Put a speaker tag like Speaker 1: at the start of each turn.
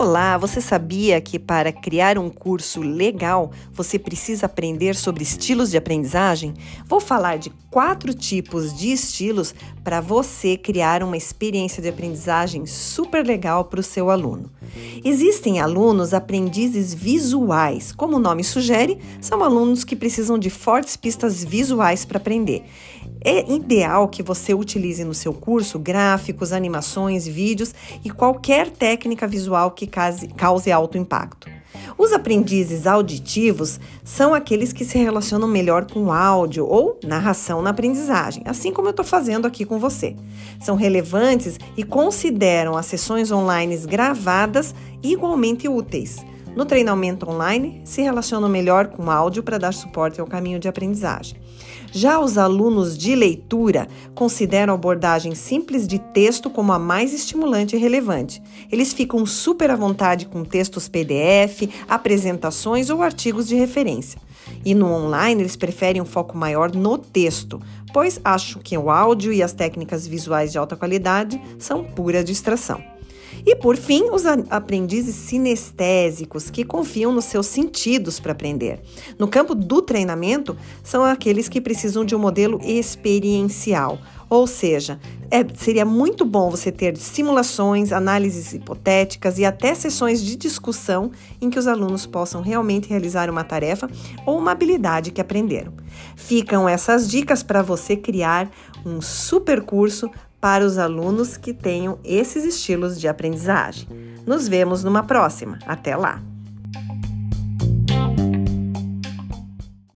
Speaker 1: Olá, você sabia que para criar um curso legal você precisa aprender sobre estilos de aprendizagem? Vou falar de quatro tipos de estilos para você criar uma experiência de aprendizagem super legal para o seu aluno. Existem alunos aprendizes visuais. Como o nome sugere, são alunos que precisam de fortes pistas visuais para aprender. É ideal que você utilize no seu curso gráficos, animações, vídeos e qualquer técnica visual que cause, cause alto impacto. Os aprendizes auditivos são aqueles que se relacionam melhor com áudio ou narração na aprendizagem, assim como eu estou fazendo aqui com você. São relevantes e consideram as sessões online gravadas igualmente úteis. No treinamento online, se relacionam melhor com áudio para dar suporte ao caminho de aprendizagem. Já os alunos de leitura consideram a abordagem simples de texto como a mais estimulante e relevante. Eles ficam super à vontade com textos PDF, apresentações ou artigos de referência. E no online, eles preferem um foco maior no texto, pois acham que o áudio e as técnicas visuais de alta qualidade são pura distração. E por fim, os aprendizes sinestésicos, que confiam nos seus sentidos para aprender. No campo do treinamento, são aqueles que precisam de um modelo experiencial. Ou seja, é, seria muito bom você ter simulações, análises hipotéticas e até sessões de discussão em que os alunos possam realmente realizar uma tarefa ou uma habilidade que aprenderam. Ficam essas dicas para você criar um super curso para os alunos que tenham esses estilos de aprendizagem. Nos vemos numa próxima. Até lá!